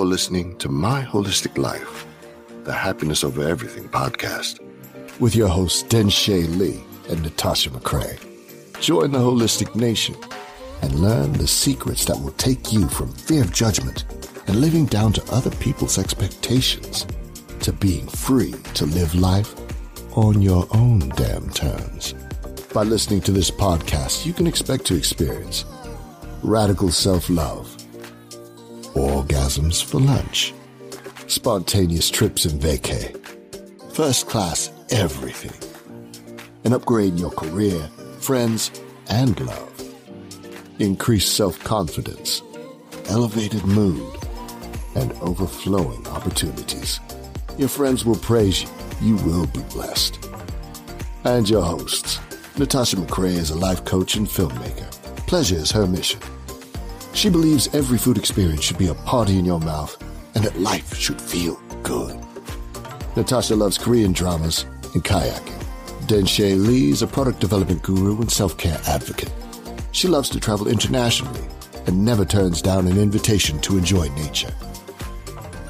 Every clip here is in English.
You're listening to My Holistic Life, the Happiness Over Everything podcast, with your hosts, Denshai Lee and Natasha McCrea. Join the Holistic Nation and learn the secrets that will take you from fear of judgment and living down to other people's expectations to being free to live life on your own damn terms. By listening to this podcast, you can expect to experience radical self love, orgasms for lunch, spontaneous trips and vacay, first class everything, and upgrade your career, friends, and love. Increased self confidence, elevated mood, and overflowing opportunities. Your friends will praise you. You will be blessed. And your hosts, Natasha McCrea is a life coach and filmmaker. Pleasure is her mission. She believes every food experience should be a party in your mouth and that life should feel good. Natasha loves Korean dramas and kayaking. Denshai Lee is a product development guru and self-care advocate. She loves to travel internationally and never turns down an invitation to enjoy nature.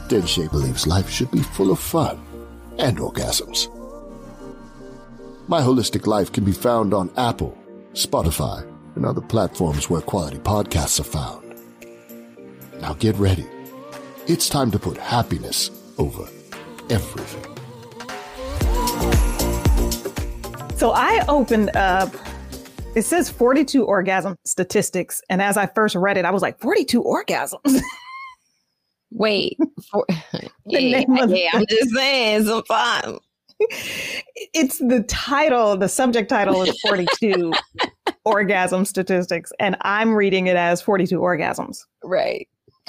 Denshai believes life should be full of fun and orgasms. My Holistic Life can be found on Apple, Spotify, and other platforms where quality podcasts are found. Now get ready. It's time to put happiness over everything. So I opened up, it says 42 orgasm statistics. And as I first read it, I was like, 42 orgasms. Wait, for, yeah, yeah, I'm just saying, sometimes. It's the title, the subject title is 42 orgasm statistics, and I'm reading it as 42 orgasms. Right.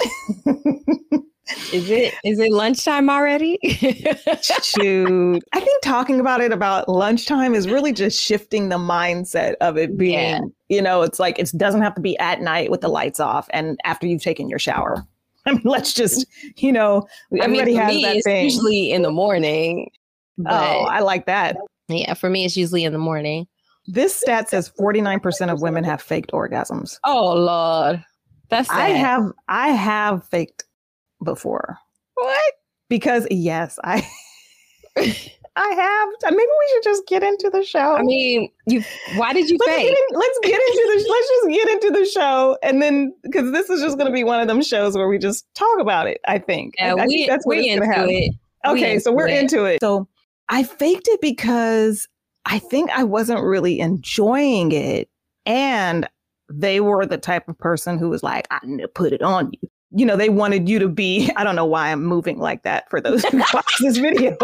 is it is it lunchtime already? Shoot. I think talking about it about lunchtime is really just shifting the mindset of it being, yeah. you know, it's like it doesn't have to be at night with the lights off and after you've taken your shower. I mean, let's just, you know, everybody I mean, has that thing. Usually in the morning. Oh, I like that. Yeah, for me, it's usually in the morning. This stat says 49% of women have faked orgasms. Oh Lord. That's sad. I have I have faked before. What? Because yes, I I have. Maybe we should just get into the show. I mean, you. Why did you let's fake? Get in, let's get into the. let's just get into the show, and then because this is just going to be one of them shows where we just talk about it. I think. Yeah, I, we, think that's what it's going to happen. It. Okay, we so we're it. into it. So I faked it because I think I wasn't really enjoying it, and they were the type of person who was like, "I need to put it on you." you know, they wanted you to be, I don't know why I'm moving like that for those who watch this video.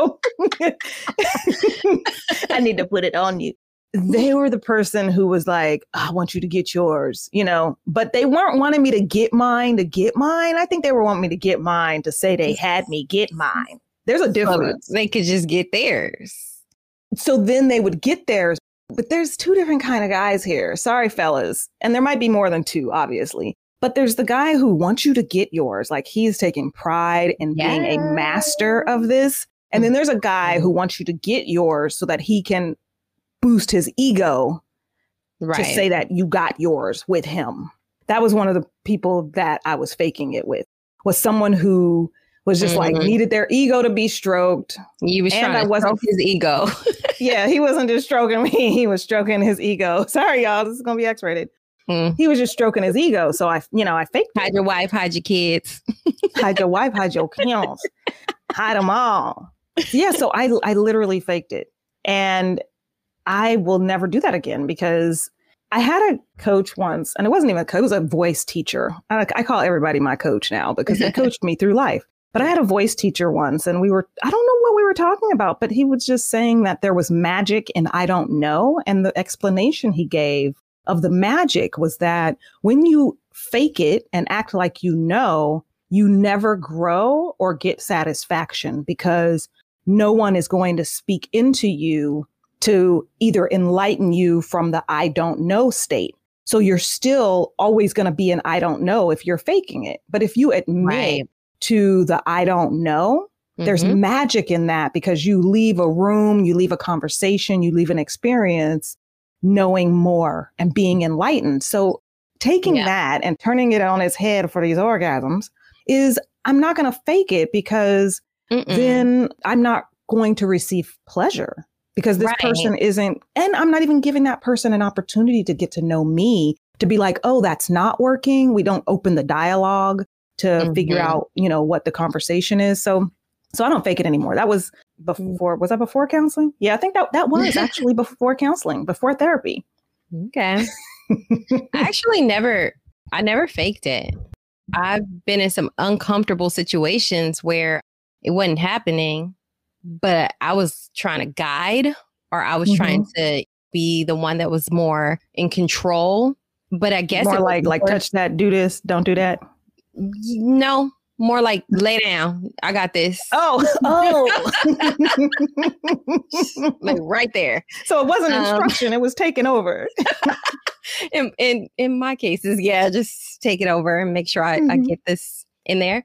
I need to put it on you. They were the person who was like, I want you to get yours, you know, but they weren't wanting me to get mine to get mine. I think they were wanting me to get mine to say they had me get mine. There's a difference. So they could just get theirs. So then they would get theirs. But there's two different kind of guys here. Sorry, fellas. And there might be more than two, obviously. But there's the guy who wants you to get yours. Like he's taking pride in yeah. being a master of this. And then there's a guy who mm-hmm. wants you to get yours so that he can boost his ego right. to say that you got yours with him. That was one of the people that I was faking it with. Was someone who was just mm-hmm. like needed their ego to be stroked. You was and trying I to wasn't his ego. yeah, he wasn't just stroking me; he was stroking his ego. Sorry, y'all, this is gonna be X-rated. Mm. He was just stroking his ego. So I, you know, I faked Hide it. your wife, hide your kids. hide your wife, hide your kids. hide them all. Yeah. So I, I literally faked it. And I will never do that again because I had a coach once, and it wasn't even a coach, it was a voice teacher. I, I call everybody my coach now because they coached me through life. But I had a voice teacher once, and we were, I don't know what we were talking about, but he was just saying that there was magic and I don't know. And the explanation he gave of the magic was that when you fake it and act like you know, you never grow or get satisfaction because no one is going to speak into you to either enlighten you from the I don't know state. So you're still always going to be an I don't know if you're faking it. But if you admit right. To the I don't know, mm-hmm. there's magic in that because you leave a room, you leave a conversation, you leave an experience knowing more and being enlightened. So taking yeah. that and turning it on its head for these orgasms is I'm not going to fake it because Mm-mm. then I'm not going to receive pleasure because this right. person isn't, and I'm not even giving that person an opportunity to get to know me to be like, oh, that's not working. We don't open the dialogue to mm-hmm. figure out, you know, what the conversation is. So, so I don't fake it anymore. That was before, was that before counseling? Yeah, I think that that was actually before counseling, before therapy. Okay. I actually never, I never faked it. I've been in some uncomfortable situations where it wasn't happening, but I was trying to guide or I was mm-hmm. trying to be the one that was more in control. But I guess more like like touch that, do this, don't do that. No, more like lay down. I got this. Oh, oh, like right there. So it wasn't um, instruction; it was taking over. in in in my cases, yeah, just take it over and make sure I, mm-hmm. I get this in there.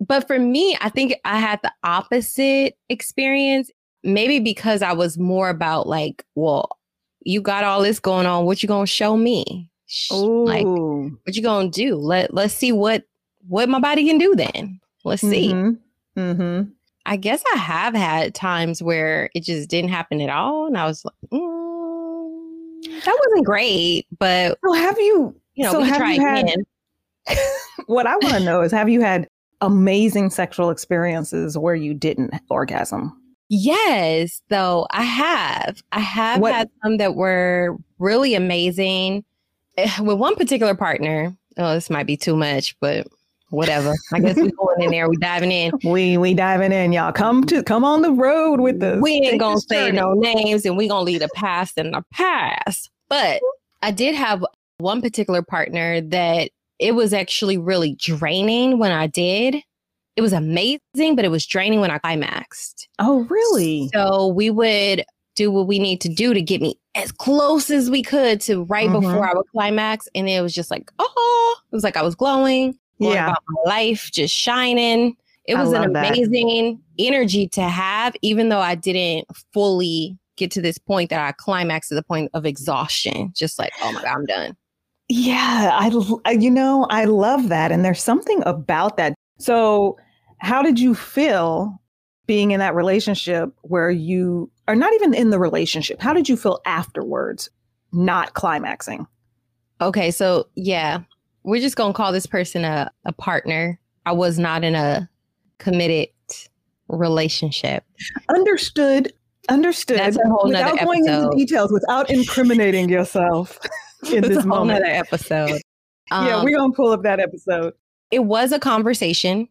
But for me, I think I had the opposite experience. Maybe because I was more about like, well, you got all this going on. What you gonna show me? Ooh. Like, what you gonna do? Let Let's see what what my body can do. Then let's see. Mm-hmm. Mm-hmm. I guess I have had times where it just didn't happen at all, and I was like, mm, that wasn't great. But well, have you? You know, so have try had, what I want to know is, have you had amazing sexual experiences where you didn't orgasm? Yes, though I have. I have what? had some that were really amazing. Eh, with one particular partner, oh, this might be too much, but whatever. I guess we going in there, we diving in. We we diving in, y'all. Come to come on the road with us. We ain't gonna say no names and we gonna leave the past in the past. But I did have one particular partner that it was actually really draining when I did. It was amazing, but it was draining when I climaxed. Oh, really? So we would do what we need to do to get me as close as we could to right mm-hmm. before I would climax. And it was just like, oh, it was like I was glowing. Yeah. About my life just shining. It was an amazing that. energy to have, even though I didn't fully get to this point that I climaxed to the point of exhaustion. Just like, oh my God, I'm done. Yeah, I uh, you know, I love that and there's something about that. So, how did you feel being in that relationship where you are not even in the relationship? How did you feel afterwards not climaxing? Okay, so yeah, we're just going to call this person a, a partner. I was not in a committed relationship. Understood. Understood. That's a whole without going into details, without incriminating yourself. in this moment. episode. Um, yeah, we're gonna pull up that episode. It was a conversation.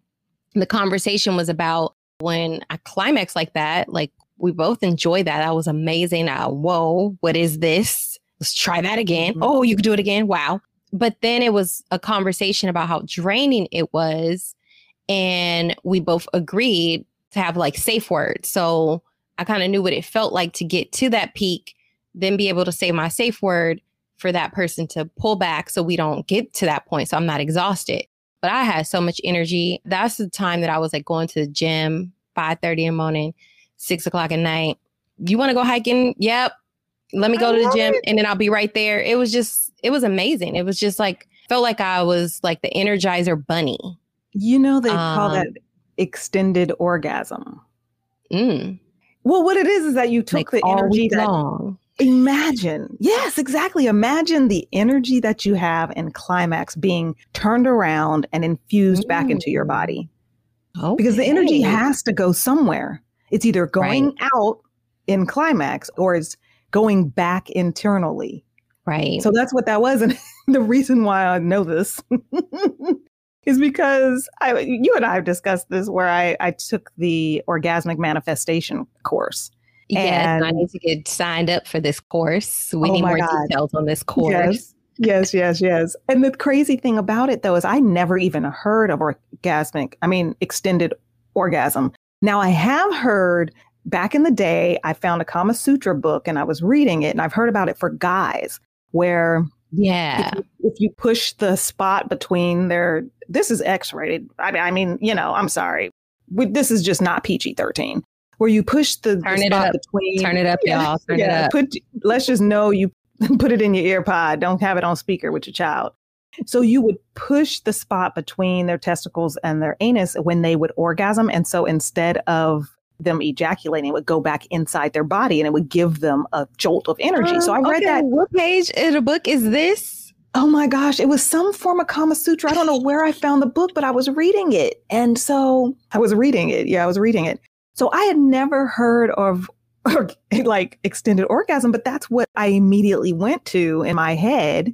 The conversation was about when I climax like that, like we both enjoy that. That was amazing. Uh, whoa, what is this? Let's try that again. Mm-hmm. Oh, you can do it again. Wow. But then it was a conversation about how draining it was. And we both agreed to have like safe words. So I kind of knew what it felt like to get to that peak, then be able to say my safe word for that person to pull back so we don't get to that point. So I'm not exhausted. But I had so much energy. That's the time that I was like going to the gym, 5 30 in the morning, six o'clock at night. You want to go hiking? Yep. Let me go to the gym it. and then I'll be right there. It was just, it was amazing. It was just like, felt like I was like the energizer bunny. You know, they um, call that extended orgasm. Mm. Well, what it is is that you took like the energy that, long. Imagine, yes, exactly. Imagine the energy that you have in climax being turned around and infused mm. back into your mm. body. Okay. Because the energy has to go somewhere. It's either going right. out in climax or it's going back internally. Right. So that's what that was. And the reason why I know this is because I, you and I have discussed this where I, I took the orgasmic manifestation course. Yes, I need to get signed up for this course. We oh need more God. details on this course. Yes. Yes, yes, yes. And the crazy thing about it though is I never even heard of orgasmic, I mean extended orgasm. Now I have heard back in the day, I found a Kama Sutra book and I was reading it and I've heard about it for guys where yeah. If you, if you push the spot between their this is X rated. I, I mean, you know, I'm sorry. We, this is just not PG 13 where you push the, turn the it up. between. Turn it up, y'all. Turn yeah, it up. Put, let's just know you put it in your ear pod. Don't have it on speaker with your child. So you would push the spot between their testicles and their anus when they would orgasm. And so instead of them ejaculating, would go back inside their body and it would give them a jolt of energy. so I read okay, that. What page in the book is this? Oh my gosh, it was some form of Kama Sutra. I don't know where I found the book, but I was reading it. And so I was reading it. Yeah, I was reading it. So I had never heard of or, like extended orgasm, but that's what I immediately went to in my head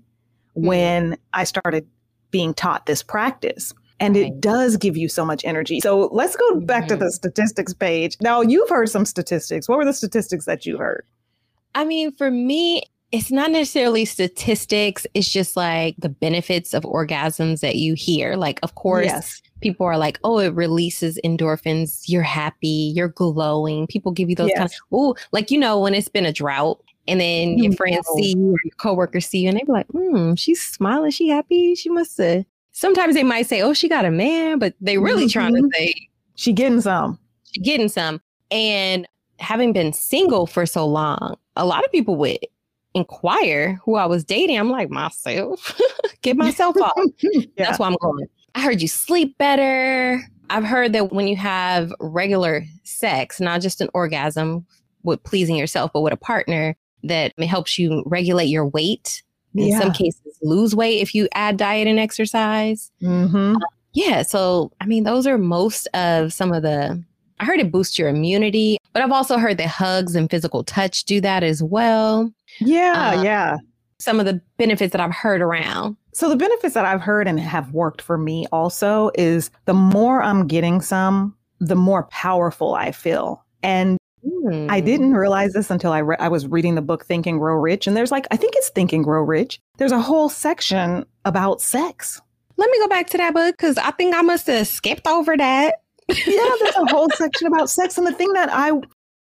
Mm-hmm. when I started being taught this practice. And Right. it does give you so much energy. So let's go back to Mhm. the statistics page. Now, you've heard some statistics. What were the statistics that you heard? I mean, for me, it's not necessarily statistics. It's just like the benefits of orgasms that you hear. Like, of course, Yes. people are like, oh, it releases endorphins. You're happy. You're glowing. People give you those kind of, oh, like, you know, when it's been a drought and then your friends see you or your coworkers see you and they be like, hmm, she's smiling. She happy. She must have. Sometimes they might say, oh, she got a man, but they really mm-hmm. trying to say, She getting some. she getting some. And having been single for so long, a lot of people would inquire who I was dating. I'm like, myself, get myself off. yeah. That's why I'm going. I heard you sleep better. I've heard that when you have regular sex, not just an orgasm with pleasing yourself, but with a partner, that it helps you regulate your weight. In some cases, lose weight if you add diet and exercise. hmm Yeah. So, I mean, those are most of some of the. I heard it boosts your immunity, but I've also heard that hugs and physical touch do that as well. Yeah, Uh, yeah. Some of the benefits that I've heard around. So the benefits that I've heard and have worked for me also is the more I'm getting some, the more powerful I feel. And I Hmm. didn't realize this until I re- I was reading the book Think and Grow Rich and there's like I think it's Think and Grow Rich. There's a whole section about sex. Let me go back to that book because I think I must have skipped over that. Yeah, there's a whole section about sex and the thing that I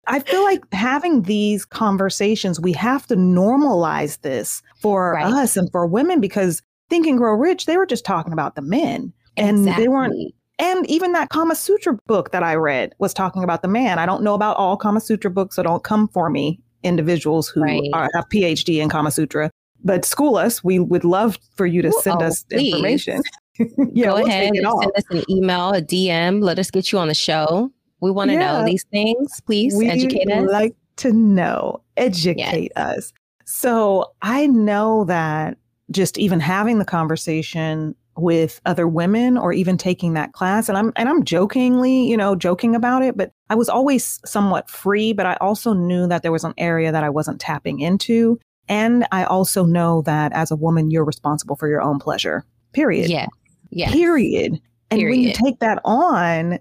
I feel like having these conversations we have to normalize this for Right. us and for women because Think and Grow Rich they were just talking about the men and they weren't Exactly. And even that Kama Sutra book that I read was talking about the man. I don't know about all Kama Sutra books, so don't come for me, individuals who Right. are, have PhD in Kama Sutra. But school us. We would love for you to Ooh, send oh, us please. information. yeah, Go we'll ahead and send us an email, a DM. Let us get you on the show. We want to Yeah. know these things. Please we educate us. like to know, educate us. So I know that just even having the conversation with other women or even taking that class and I'm and I'm jokingly, you know, joking about it, but I was always somewhat free, but I also knew that there was an area that I wasn't tapping into. And I also know that as a woman, you're responsible for your own pleasure. Period. yeah. Yeah. Period. And when you take that on,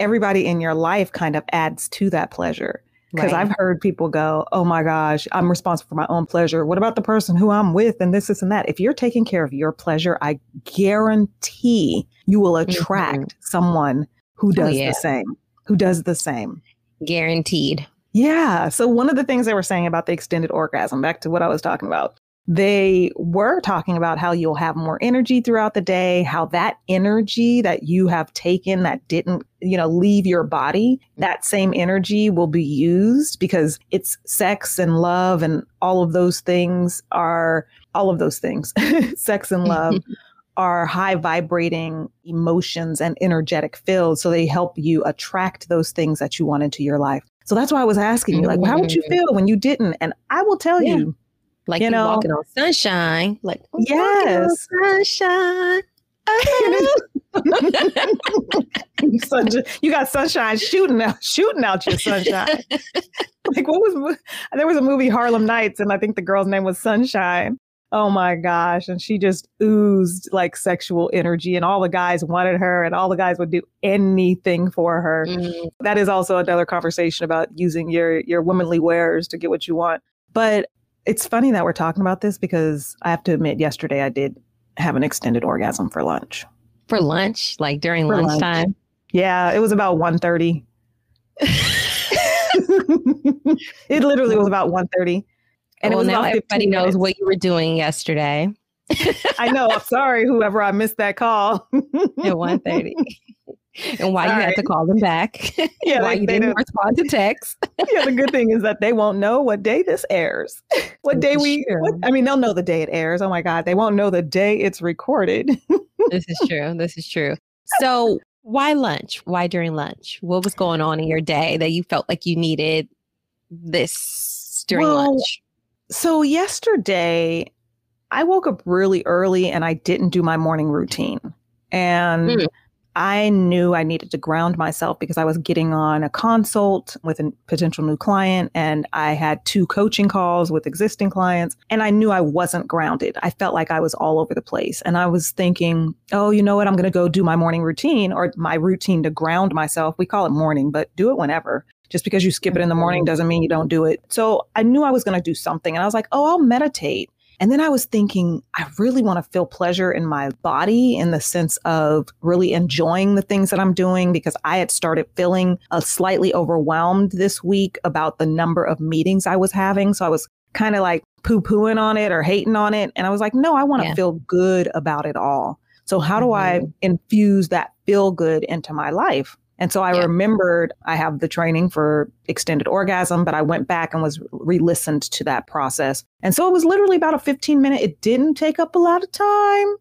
everybody in your life kind of adds to that pleasure. Because Right. I've heard people go, oh my gosh, I'm responsible for my own pleasure. What about the person who I'm with and this, this, and that? If you're taking care of your pleasure, I guarantee you will attract someone who does Mm-hmm. Oh, yeah. the same, who does the same. Guaranteed. Yeah. So one of the things they were saying about the extended orgasm, back to what I was talking about, they were talking about how you'll have more energy throughout the day, how that energy that you have taken that didn't, you know, leave your body, that same energy will be used because it's sex and love and all of those things are all of those things, sex and love are high vibrating emotions and energetic fields. So they help you attract those things that you want into your life. So that's why I was asking you, like, how would you Mhm. feel when you didn't? And I will tell Yeah. you, Like You know- walking on sunshine. Like on Yes. sunshine. you got sunshine shooting out, shooting out your sunshine. like what was there was a movie Harlem Nights, and I think the girl's name was Sunshine. Oh my gosh! And she just oozed like sexual energy, and all the guys wanted her, and all the guys would do anything for her. Mm, that is also another conversation about using your your womanly wares to get what you want. But it's funny that we're talking about this because I have to admit, yesterday I did have an extended orgasm for lunch. for lunch, like during For lunch. lunchtime. Yeah, it was about 1.30. it literally was about 1.30. And it well, was now about 15 everybody knows minutes. what you were doing yesterday I know. I'm sorry, whoever I missed that call. at 1.30. and why you had to call them back. Yeah, why they- you they didn't don't- respond to text. yeah, the good thing is that they won't know what day this airs. What day we true. what, I mean, they'll know the day it airs. Oh my god, they won't know the day it's recorded. this is true. This is true. So, why lunch? Why during lunch? What was going on in your day that you felt like you needed this during Well, lunch? So yesterday, I woke up really early and I didn't do my morning routine. And Mm. I knew I needed to ground myself because I was getting on a consult with a potential new client and I had two coaching calls with existing clients and I knew I wasn't grounded. I felt like I was all over the place and I was thinking, "Oh, you know what? I'm going to go do my morning routine or my routine to ground myself. We call it morning, but do it whenever. Just because you skip it in the morning mm-hmm. doesn't mean you don't do it. So I knew I was going to do something and I was like, "Oh, I'll meditate." And then I was thinking, I really want to feel pleasure in my body in the sense of really enjoying the things that I'm doing because I had started feeling uh, slightly overwhelmed this week about the number of meetings I was having. So I was kind of like poo pooing on it or hating on it. And I was like, no, I want to Yeah. feel good about it all. So, how do I infuse that feel good into my life? And so I Yeah. remembered I have the training for extended orgasm, but I went back and was re listened to that process. And so it was literally about a 15 minute, it didn't take up a lot of time.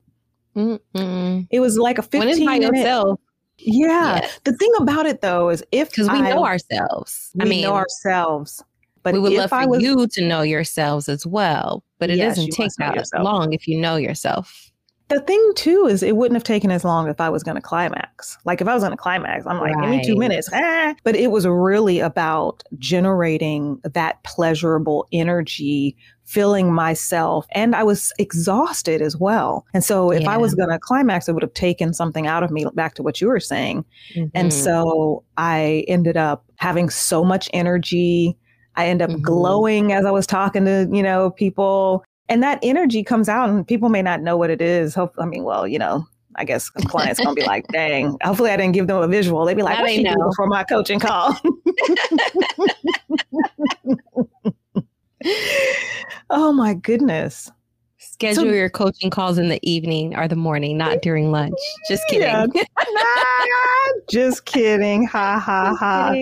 Mm-mm. It was like a 15 When it's by minute. yourself, Yeah. Yes. The thing about it though is if because we I- know ourselves. we I mean, know ourselves. But we would if love for was, you to know yourselves as well, but it Yes, doesn't take that long if you know yourself. The thing too is it wouldn't have taken as long if I was going to climax. Like if I was going to climax, I'm like, give me two minutes. Ah. But it was really about generating that pleasurable energy, filling myself. And I was exhausted as well. And so if I was going to climax, it would have taken something out of me back to what you were saying. And Mhm. so I ended up having so much energy. I end up Mhm. glowing as I was talking to, you know, people. And that energy comes out and people may not know what it is. Hope I mean, well, you know, I guess clients gonna be like, dang, hopefully I didn't give them a visual. They'd be like, what she do before my coaching call? oh my goodness. schedule so- your coaching calls in the evening or the morning, not during lunch. Just kidding. Yeah. Just kidding. Ha ha ha.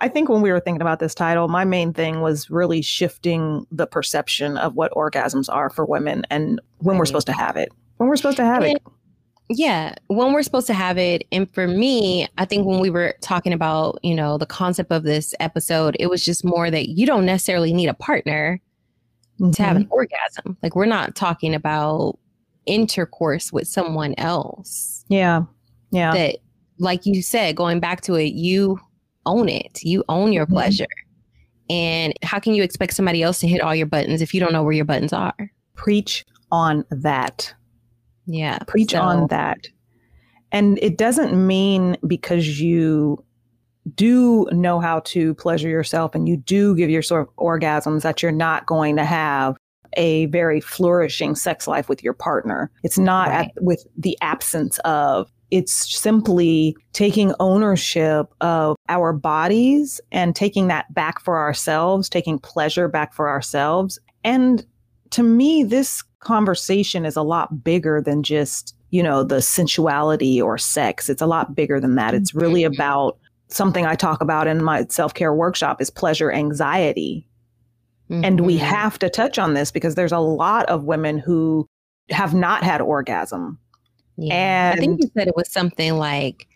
I think when we were thinking about this title, my main thing was really shifting the perception of what orgasms are for women and when we're supposed to have it. When we're supposed to have it. Yeah, when we're supposed to have it. And for me, I think when we were talking about, you know, the concept of this episode, it was just more that you don't necessarily need a partner to have an mm-hmm. orgasm. Like we're not talking about intercourse with someone else. Yeah. Yeah. That, like you said, going back to it, you own it. You own your Mhm. pleasure. And how can you expect somebody else to hit all your buttons if you don't know where your buttons are? Preach on that. Yeah. Preach So- on that. And it doesn't mean because you do know how to pleasure yourself and you do give yourself orgasms that you're not going to have a very flourishing sex life with your partner. It's not Right. at, with the absence of. It's simply taking ownership of our bodies and taking that back for ourselves, taking pleasure back for ourselves. And to me, this conversation is a lot bigger than just, you know, the sensuality or sex. It's a lot bigger than that. It's really Mhm. about something I talk about in my self care workshop is pleasure anxiety. And we Mhm. have to touch on this because there's a lot of women who have not had orgasm. Yeah. I think you said it was something like,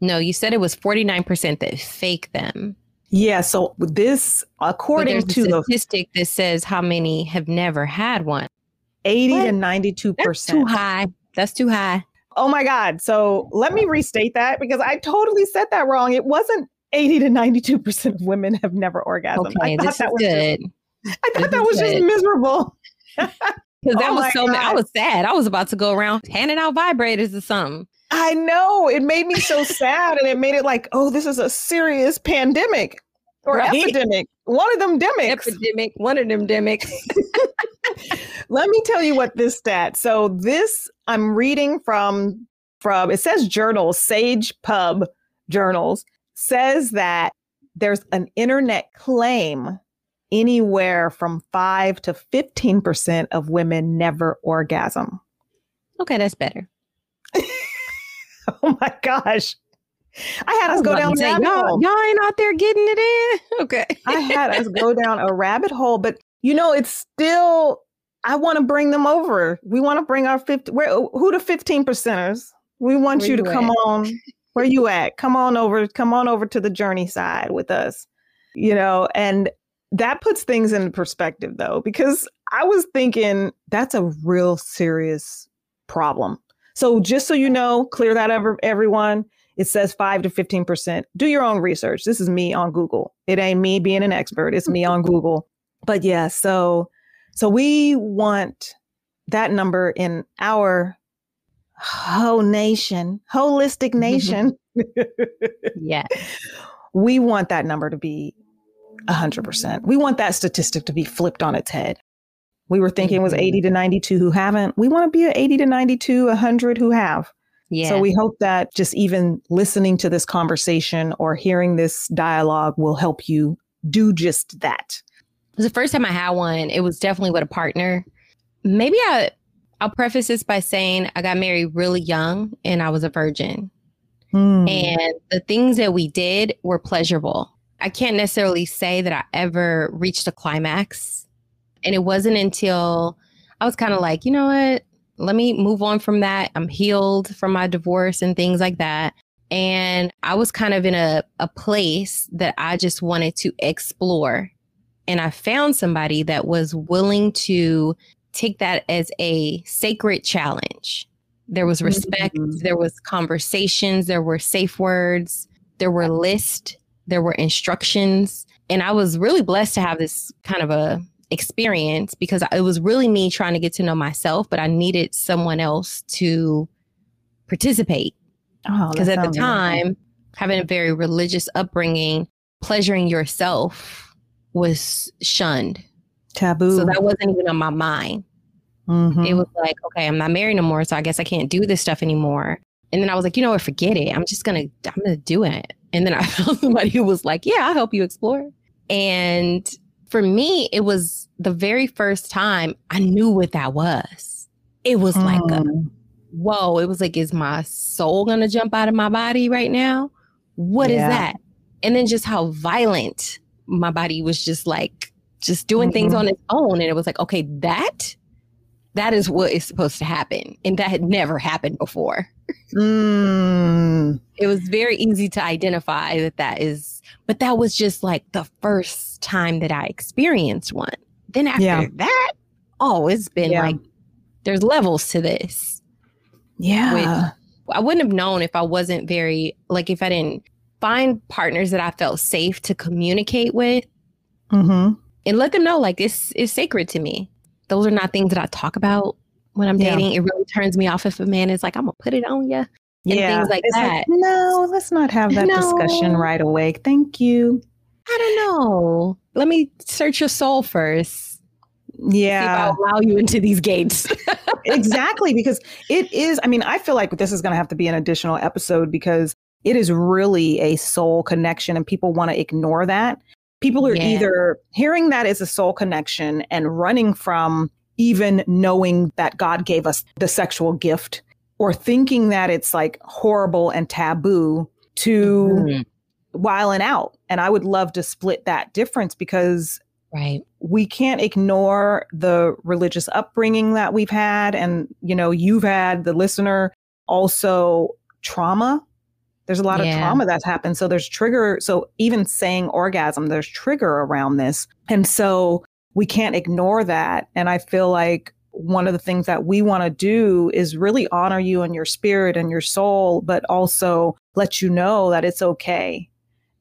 no, you said it was 49% that fake them. Yeah. So this, according to a the statistic that says how many have never had one. 80 What? to 92 That's too percent. high. That's too high. Oh my God. So let me restate that because I totally said that wrong. It wasn't 80 to 92% of women have never orgasmed. Okay, I thought this that was good. Just, I This thought that is was just miserable. Because that Oh was so. I was sad. I was about to go around handing out vibrators or something. I know. It made me so sad and it made it like, oh, this is a serious pandemic or Right. epidemic. One of them demics. Epidemic. One of them demics. Let me tell you what this stat. So this I'm reading from from it says journals, Sage Pub journals says that there's an internet claim anywhere from 5 to 15% of women never orgasm. okay, that's better. Oh my gosh. I had us go down Say, y'all, y'all ain't out there getting it in. Okay. I had us go down a rabbit hole, but you know, it's still. I want to bring them over. We want to bring our fifty. Where who the fifteen percenters? We want Where you to you come at? on. Where you at? Come on over. Come on over to the journey side with us. You know, and that puts things in perspective though, because I was thinking that's a real serious problem. So just so you know, clear that ever everyone. It says five to fifteen percent. Do your own research. This is me on Google. It ain't me being an expert. It's me on Google. But yeah, so so we want that number in our whole nation, holistic mm-hmm. nation. Yeah. we want that number to be 100%. We want that statistic to be flipped on its head. We were thinking it was Mhm. 80 to 92 who haven't. We want to be at 80 to 92, 100 who have. Yeah. So we hope that just even listening to this conversation or hearing this dialogue will help you do just that. It was the first time I had one. It was definitely with a partner. Maybe I I'll preface this by saying I got married really young and I was a virgin. Hmm. And the things that we did were pleasurable. I can't necessarily say that I ever reached a climax. And it wasn't until I was kind of like, you know what? Let me move on from that. I'm healed from my divorce and things like that. And I was kind of in a, a place that I just wanted to explore. And I found somebody that was willing to take that as a sacred challenge. There was respect, Mhm. there was conversations, there were safe words, there were lists, there were instructions. And I was really blessed to have this kind of a experience because it was really me trying to get to know myself, but I needed someone else to participate Oh, because at the sounds amazing. time having a very religious upbringing pleasuring yourself was shunned taboo. so that wasn't even on my mind Mhm. it was like okay i'm not married no more so i guess i can't do this stuff anymore and then i was like you know what forget it i'm just gonna i'm gonna do it and then i found somebody who was like yeah i'll help you explore and for me it was the very first time i knew what that was it was like a Mm. whoa, it was like, is my soul gonna jump out of my body right now? What is Yeah. that? And then just how violent my body was just like just doing things Mhm. on its own. And it was like, okay, that that is what is supposed to happen. And that had never happened before. Mm. It was very easy to identify that that is, but that was just like the first time that I experienced one. Then after Yeah. that, oh, it's been Yeah. like, there's levels to this. Yeah. I wouldn't have known if I wasn't very like if I didn't find partners that I felt safe to communicate with hmm and let them know like this is sacred to me. Those are not things that I talk about when I'm Yeah. dating. It really turns me off if a man is like, I'm gonna put it on you. And Yeah. things like It's that. no, let's not have that discussion right away. Thank you. I don't know. Let me search your soul first. Yeah. I'll allow you into these gates. exactly because it is i mean i feel like this is going to have to be an additional episode because it is really a soul connection and people want to ignore that people are Yeah. either hearing that as a soul connection and running from even knowing that god gave us the sexual gift or thinking that it's like horrible and taboo to Mhm. whiling out and i would love to split that difference because Right. we can't ignore the religious upbringing that we've had and you know you've had the listener also trauma there's a lot of trauma that's happened. So there's trigger so even saying orgasm there's trigger around this. And so we can't ignore that. And i feel like one of the things that we want to do is really honor you and your spirit and your soul but also let you know that it's okay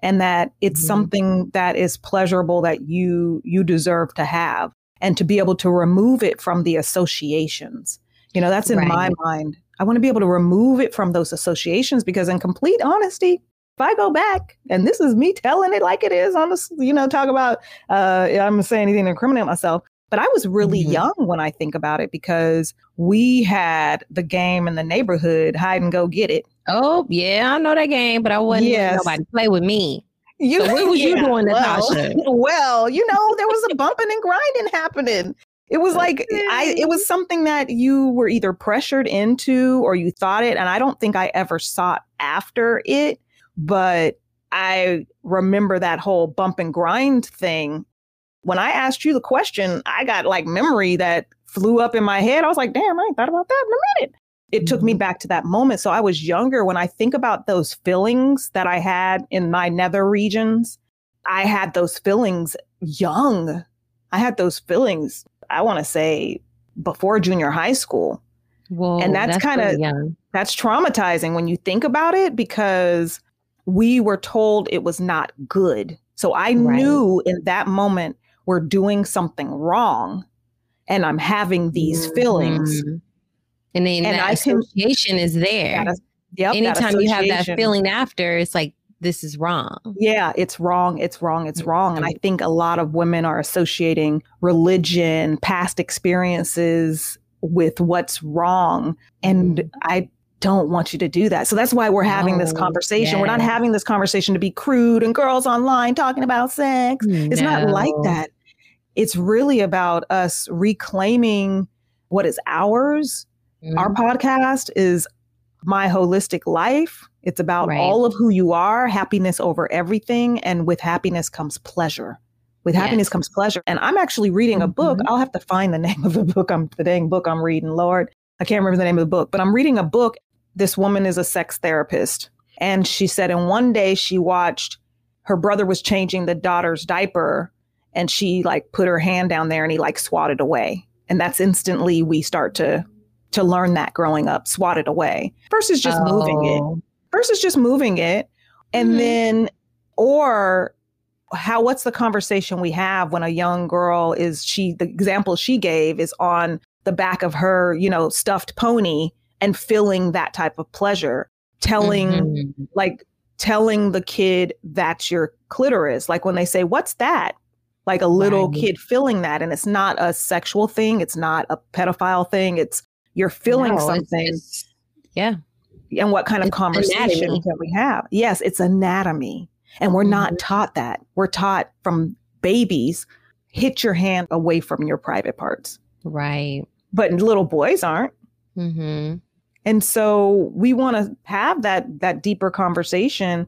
and that it's Mhm. something that is pleasurable that you you deserve to have and to be able to remove it from the associations. You know that's in my mind i want to be able to remove it from those associations because in complete honesty if i go back and this is me telling it like it is on this you know talk about uh i'm gonna say anything to incriminate myself but i was really Mhm. young when i think about it because we had the game in the neighborhood hide and go get it Oh, yeah, I know that game, but I wasn't Yes. nobody play with me. You, So what was you doing, well, Natasha? Well, you know, there was a bumping and grinding happening. It was like I it was something that you were either pressured into or you thought it and I don't think I ever sought after it, but I remember that whole bump and grind thing. When I asked you the question, I got like memory that flew up in my head. I was like, damn, I ain't thought about that in a minute. It took me mm-hmm. back to that moment. So I was younger. When I think about those feelings that I had in my nether regions, I had those feelings young. I had those feelings, I want to say, before junior high school. Whoa, and that's, that's kind of that's traumatizing when you think about it because we were told it was not good. So I right. knew in that moment we're doing something wrong and I'm having these mm-hmm. feelings. And then and that I association can, is there. That, yep, Anytime you have that feeling after, it's like this is wrong. Yeah, it's wrong. It's wrong. It's wrong. And I think a lot of women are associating religion, past experiences with what's wrong. And mm. I don't want you to do that. So that's why we're having this conversation. We're not having this conversation to be crude and girls online talking about sex. No. It's not like that. It's really about us reclaiming what is ours. Mm. Our podcast is My Holistic Life it's about right. all of who you are, happiness over everything. And with happiness comes pleasure. With happiness yes. comes pleasure. And I'm actually reading a book. Mm-hmm. I'll have to find the name of the book. I'm the dang book I'm reading, Lord. I can't remember the name of the book, but I'm reading a book. This woman is a sex therapist. And she said, and one day she watched her brother was changing the daughter's diaper and she like put her hand down there and he like swatted away. And that's instantly we start to to learn that growing up, swatted away versus just oh. moving it oh versus just moving it. And mm-hmm. then, or how, what's the conversation we have when a young girl is she, the example she gave is on the back of her, you know, stuffed pony and feeling that type of pleasure, telling, mm-hmm. like, telling the kid that's your clitoris. Like when they say, What's that? Like a little right. kid feeling that. And it's not a sexual thing, it's not a pedophile thing. It's you're feeling no, something. It's, it's, yeah and what kind of conversation can we have? Yes, it's anatomy. And we're mm-hmm. not taught that. We're taught from babies, hit your hand away from your private parts. Right. But little boys aren't. Mm-hmm. And so we want to have that that deeper conversation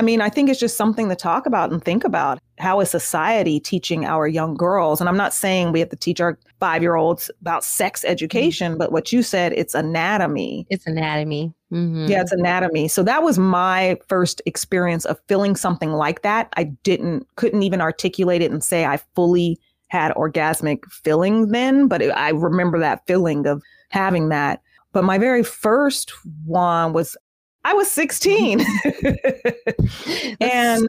I mean, I think it's just something to talk about and think about. How is society teaching our young girls? And I'm not saying we have to teach our five year olds about sex education, mm-hmm. but what you said, it's anatomy. It's anatomy. Mm-hmm. Yeah, it's anatomy. So that was my first experience of feeling something like that. I didn't, couldn't even articulate it and say I fully had orgasmic feeling then, but it, I remember that feeling of having that. But my very first one was I was 16. and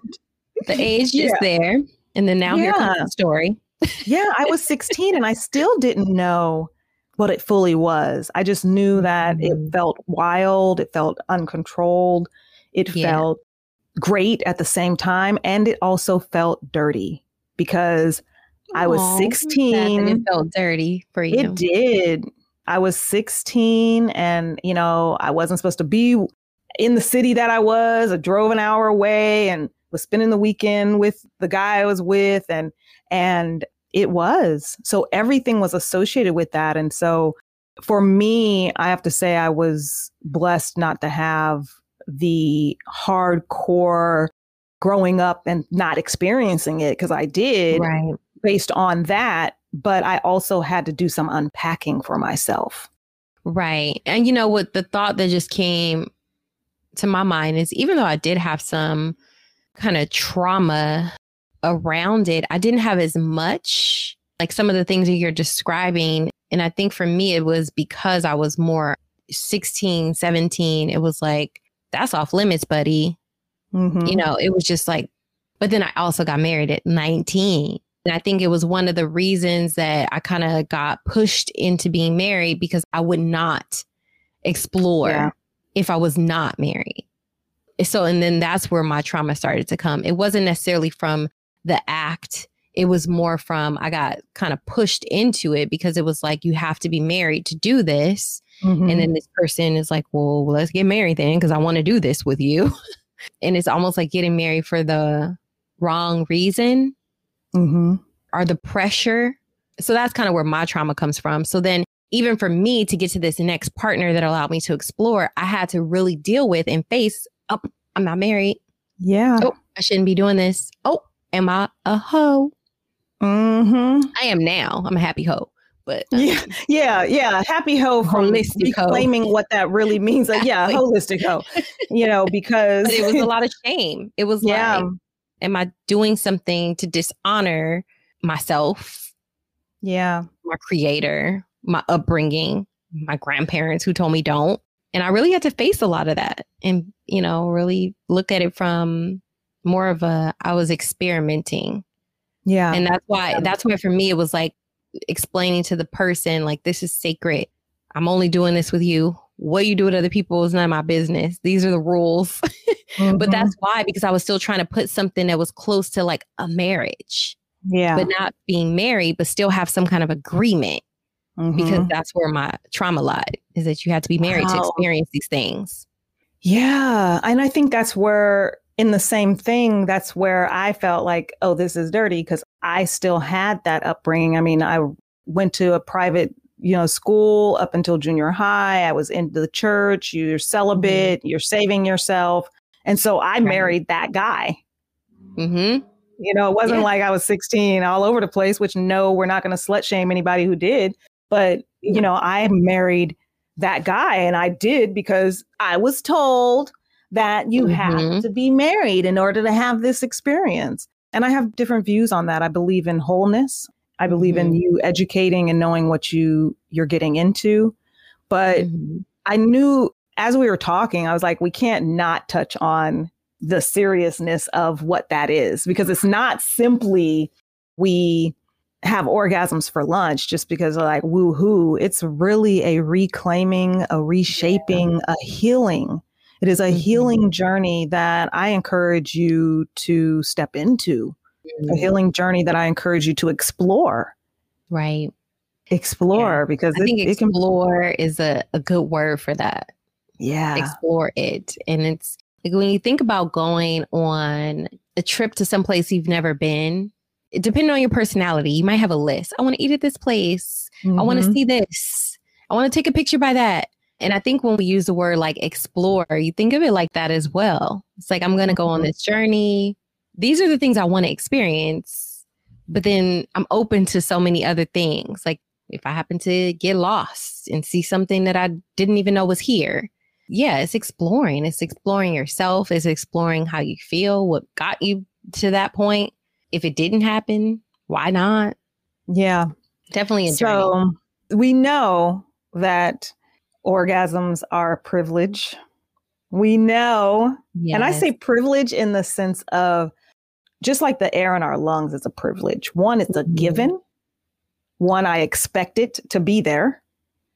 the age yeah. is there. And then now yeah. here comes the story. yeah, I was 16 and I still didn't know what it fully was. I just knew that mm-hmm. it felt wild, it felt uncontrolled, it yeah. felt great at the same time, and it also felt dirty because I was 16. It felt dirty for you. It did. I was 16 and, you know, I wasn't supposed to be in the city that I was. I drove an hour away and was spending the weekend with the guy I was with and and it was. So everything was associated with that. And so for me, I have to say I was blessed not to have the hardcore growing up and not experiencing it because I did right. based on that. But I also had to do some unpacking for myself. Right. And you know what? The thought that just came to my mind is even though I did have some kind of trauma around it, I didn't have as much like some of the things that you're describing. And I think for me, it was because I was more 16, 17. It was like, that's off limits, buddy. Mm-hmm. You know, it was just like, but then I also got married at 19. And I think it was one of the reasons that I kind of got pushed into being married because I would not explore yeah if I was not married. So, and then that's where my trauma started to come. It wasn't necessarily from the act, it was more from I got kind of pushed into it because it was like, you have to be married to do this. Mm-hmm. And then this person is like, well, let's get married then because I want to do this with you. and it's almost like getting married for the wrong reason mm-hmm. or the pressure. So that's kind of where my trauma comes from. So then even for me to get to this next partner that allowed me to explore, I had to really deal with and face up I'm not married. Yeah. Oh, I shouldn't be doing this. Oh, am I a hoe? Mm-hmm. I am now. I'm a happy hoe. But uh, Yeah, yeah, yeah. Happy ho from Holistic hoe. reclaiming what that really means. Like, yeah, holistic ho. You know, because but it was a lot of shame. It was Yeah. like, am I doing something to dishonor myself, yeah, my creator, my upbringing, my grandparents who told me don't? And I really had to face a lot of that and, you know, really look at it from more of a, I was experimenting. yeah, And that's why, that's why for me, it was like explaining to the person, like, this is sacred. I'm only doing this with you. What you do with other people is none of my business. These are the rules. Mhm. But that's why, because I was still trying to put something that was close to like a marriage, yeah, but not being married, but still have some kind of agreement because Mhm. that's where my trauma lied is that you had to be married to experience these things. Yeah. And I think that's where, in the same thing, that's where I felt like, oh, this is dirty because I still had that upbringing. I mean, I went to a private, you know, school up until junior high. I was into the church. You're celibate, you're saving yourself. And so I Right. married that guy. Mm-hmm. You know, it wasn't Yeah. like I was 16 all over the place, which no, we're not going to slut shame anybody who did. But, you know, I married that guy and I did because I was told that you have Mhm. to be married in order to have this experience. And I have different views on that. I believe in wholeness. I believe in you educating and knowing what you you're getting into. But Mhm. I knew as we were talking, I was like, we can't not touch on the seriousness of what that is because it's not simply we have orgasms for lunch just because of like woohoo. It's really a reclaiming, a reshaping, a healing. It is a healing mm-hmm. journey that I encourage you to step into, a mm-hmm. healing journey that I encourage you to explore. Right. Explore because I it, think it can, explore is a, a good word for that. yeah, explore it. And it's like when you think about going on a trip to some place you've never been, depending on your personality, you might have a list. I want to eat at this place. I want to see this. I want to take a picture by that. And I think when we use the word like explore, you think of it like that as well. It's like, I'm going to go on Mhm. this journey. These are the things I want to experience. But then I'm open to so many other things. Like if I happen to get lost and see something that I didn't even know was here. Yeah, it's exploring. It's exploring yourself. It's exploring how you feel, what got you to that point. If it didn't happen, why not? yeah. Definitely a journey. So we know that orgasms are a privilege. We know, and I say privilege in the sense of just like the air in our lungs is a privilege. One, it's a Mhm. given. One, I expect it to be there.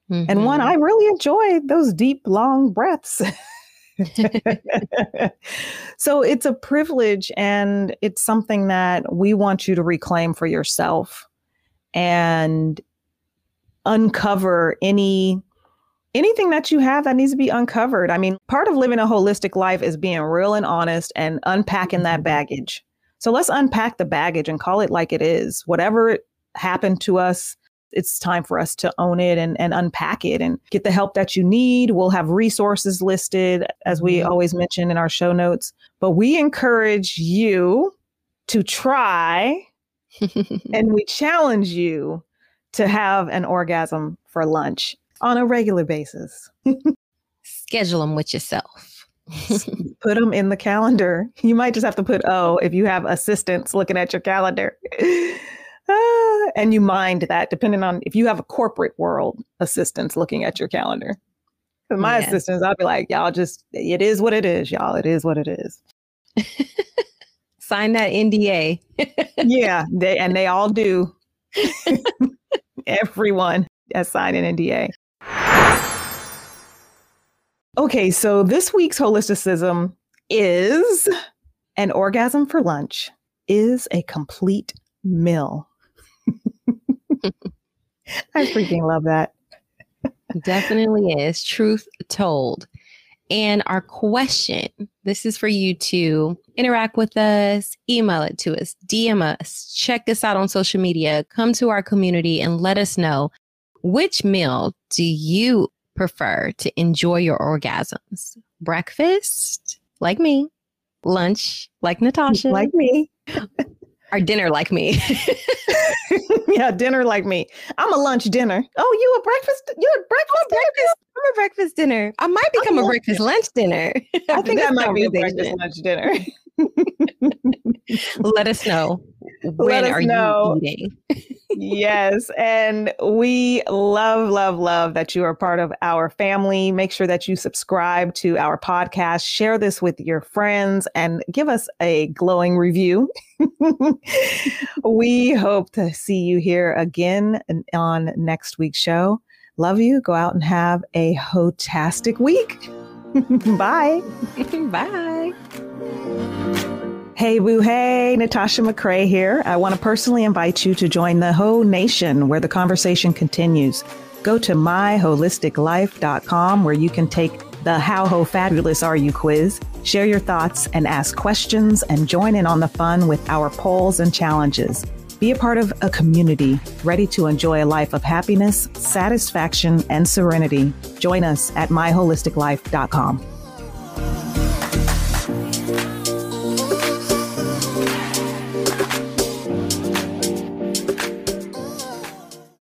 And one, Mhm. I really enjoy those deep, long breaths. so it's a privilege and it's something that we want you to reclaim for yourself and uncover any anything that you have that needs to be uncovered. I mean, part of living a holistic life is being real and honest and unpacking that Mhm. baggage. So let's unpack the baggage and call it like it is. Whatever happened to us, it's time for us to own it and, and unpack it and get the help that you need. We'll have resources listed, as we Mhm. always mention in our show notes. But we encourage you to try and we challenge you to have an orgasm for lunch on a regular basis. Schedule them with yourself. Put them in the calendar. You might just have to put O if you have assistants looking at your calendar. Ah, and you mind that depending on if you have a corporate world assistants looking at your calendar. my Yes. assistants, I'll be like, y'all just, it is what it is, y'all. It is what it is. Sign that NDA. yeah, they, and they all do. Everyone has signed an NDA. Okay, so this week's holisticism is an orgasm for lunch is a complete meal. I freaking love that. Definitely is. Truth told. And our question this is for you to interact with us, email it to us, DM us, check us out on social media, come to our community and let us know which meal do you prefer to enjoy your orgasms? Breakfast, like me. Lunch, like Natasha. Like me. Or dinner, like me. yeah, dinner like me. I'm a lunch dinner. Oh, you a breakfast? You a breakfast? breakfast. I'm a breakfast dinner. I might become a breakfast lunch dinner. I think I might be a breakfast lunch dinner. Let us know. When Let us are know. you eating? Yes. And we love, love, love that you are part of our family. Make sure that you subscribe to our podcast, share this with your friends, and give us a glowing review. we hope to see you here again on next week's show. Love you. Go out and have a hotastic week. Bye. Bye. Hey, boo, hey, Natasha McCrea here. I want to personally invite you to join the Ho Nation where the conversation continues. Go to myholisticlife.com where you can take the How Ho Fabulous Are You quiz, share your thoughts and ask questions, and join in on the fun with our polls and challenges. Be a part of a community ready to enjoy a life of happiness, satisfaction, and serenity. Join us at myholisticlife.com.